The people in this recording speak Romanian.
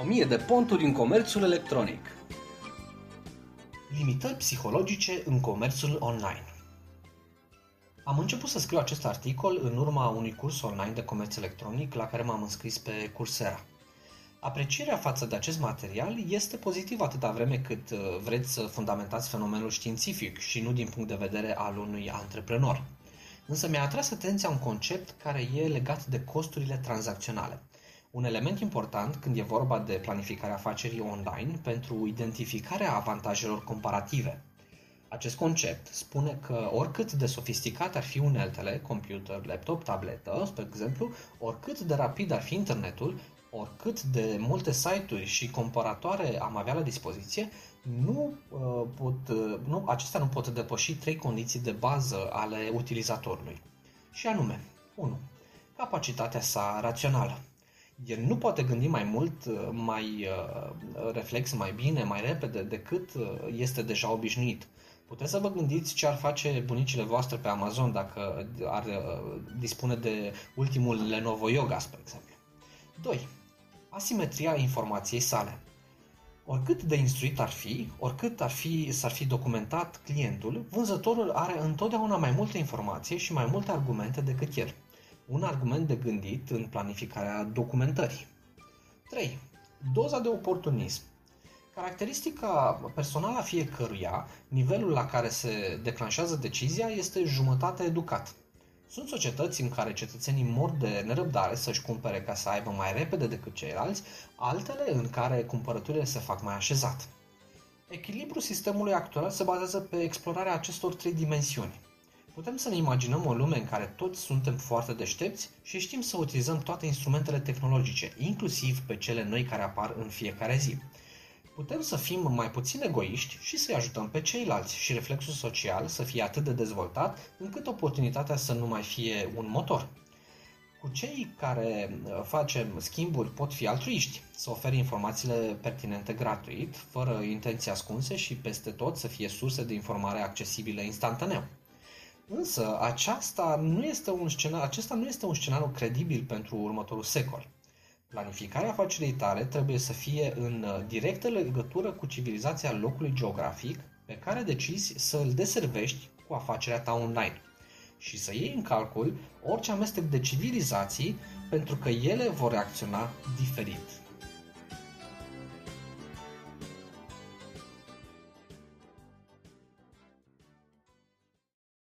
1000 de ponturi în comerțul electronic. Limitări psihologice în comerțul online. Am început să scriu acest articol în urma unui curs online de comerț electronic la care m-am înscris pe Coursera. Aprecierea față de acest material este pozitivă atâta vreme cât uh, vreți să fundamentați fenomenul științific și nu din punct de vedere al unui antreprenor. Însă mi-a atras atenția un concept care e legat de costurile tranzacționale. Un element important când e vorba de planificarea afacerii online pentru identificarea avantajelor comparative. Acest concept spune că oricât de sofisticate ar fi uneltele, computer, laptop, tabletă, spre exemplu, oricât de rapid ar fi internetul, oricât de multe site-uri și comparatoare am avea la dispoziție, nu, uh, pot, uh, nu, acestea nu pot depăși trei condiții de bază ale utilizatorului. Și anume, 1. Capacitatea sa rațională. El nu poate gândi mai mult, uh, mai reflex, mai bine, mai repede decât este deja obișnuit. Puteți să vă gândiți ce ar face bunicile voastre pe Amazon dacă ar dispune de ultimul Lenovo Yoga, spre exemplu. 2. Asimetria informației sale. Oricât de instruit ar fi, oricât ar fi, s-ar fi documentat clientul, vânzătorul are întotdeauna mai multe informație și mai multe argumente decât el. Un argument de gândit în planificarea documentării. 3. Doza de oportunism. Caracteristica personală a fiecăruia, nivelul la care se declanșează decizia, este jumătate educat. Sunt societăți în care cetățenii mor de nerăbdare să-și cumpere ca să aibă mai repede decât ceilalți, altele în care cumpărăturile se fac mai așezat. Echilibrul sistemului actual se bazează pe explorarea acestor trei dimensiuni. Putem să ne imaginăm o lume în care toți suntem foarte deștepți și știm să utilizăm toate instrumentele tehnologice, inclusiv pe cele noi care apar în fiecare zi. Putem să fim mai puțin egoiști și să-i ajutăm pe ceilalți și reflexul social să fie atât de dezvoltat încât oportunitatea să nu mai fie un motor. Cu cei care uh, facem schimburi pot fi altruiști, să ofere informațiile pertinente gratuit, fără intenții ascunse și peste tot să fie surse de informare accesibile instantaneu. Însă aceasta nu este un scenar, acesta nu este un scenariu credibil pentru următorul secol. Planificarea afacerii tale trebuie să fie în uh, directă legătură cu civilizația locului geografic pe care decizi să îl deservești cu afacerea ta online și să iei în calcul orice amestec de civilizații pentru că ele vor reacționa diferit.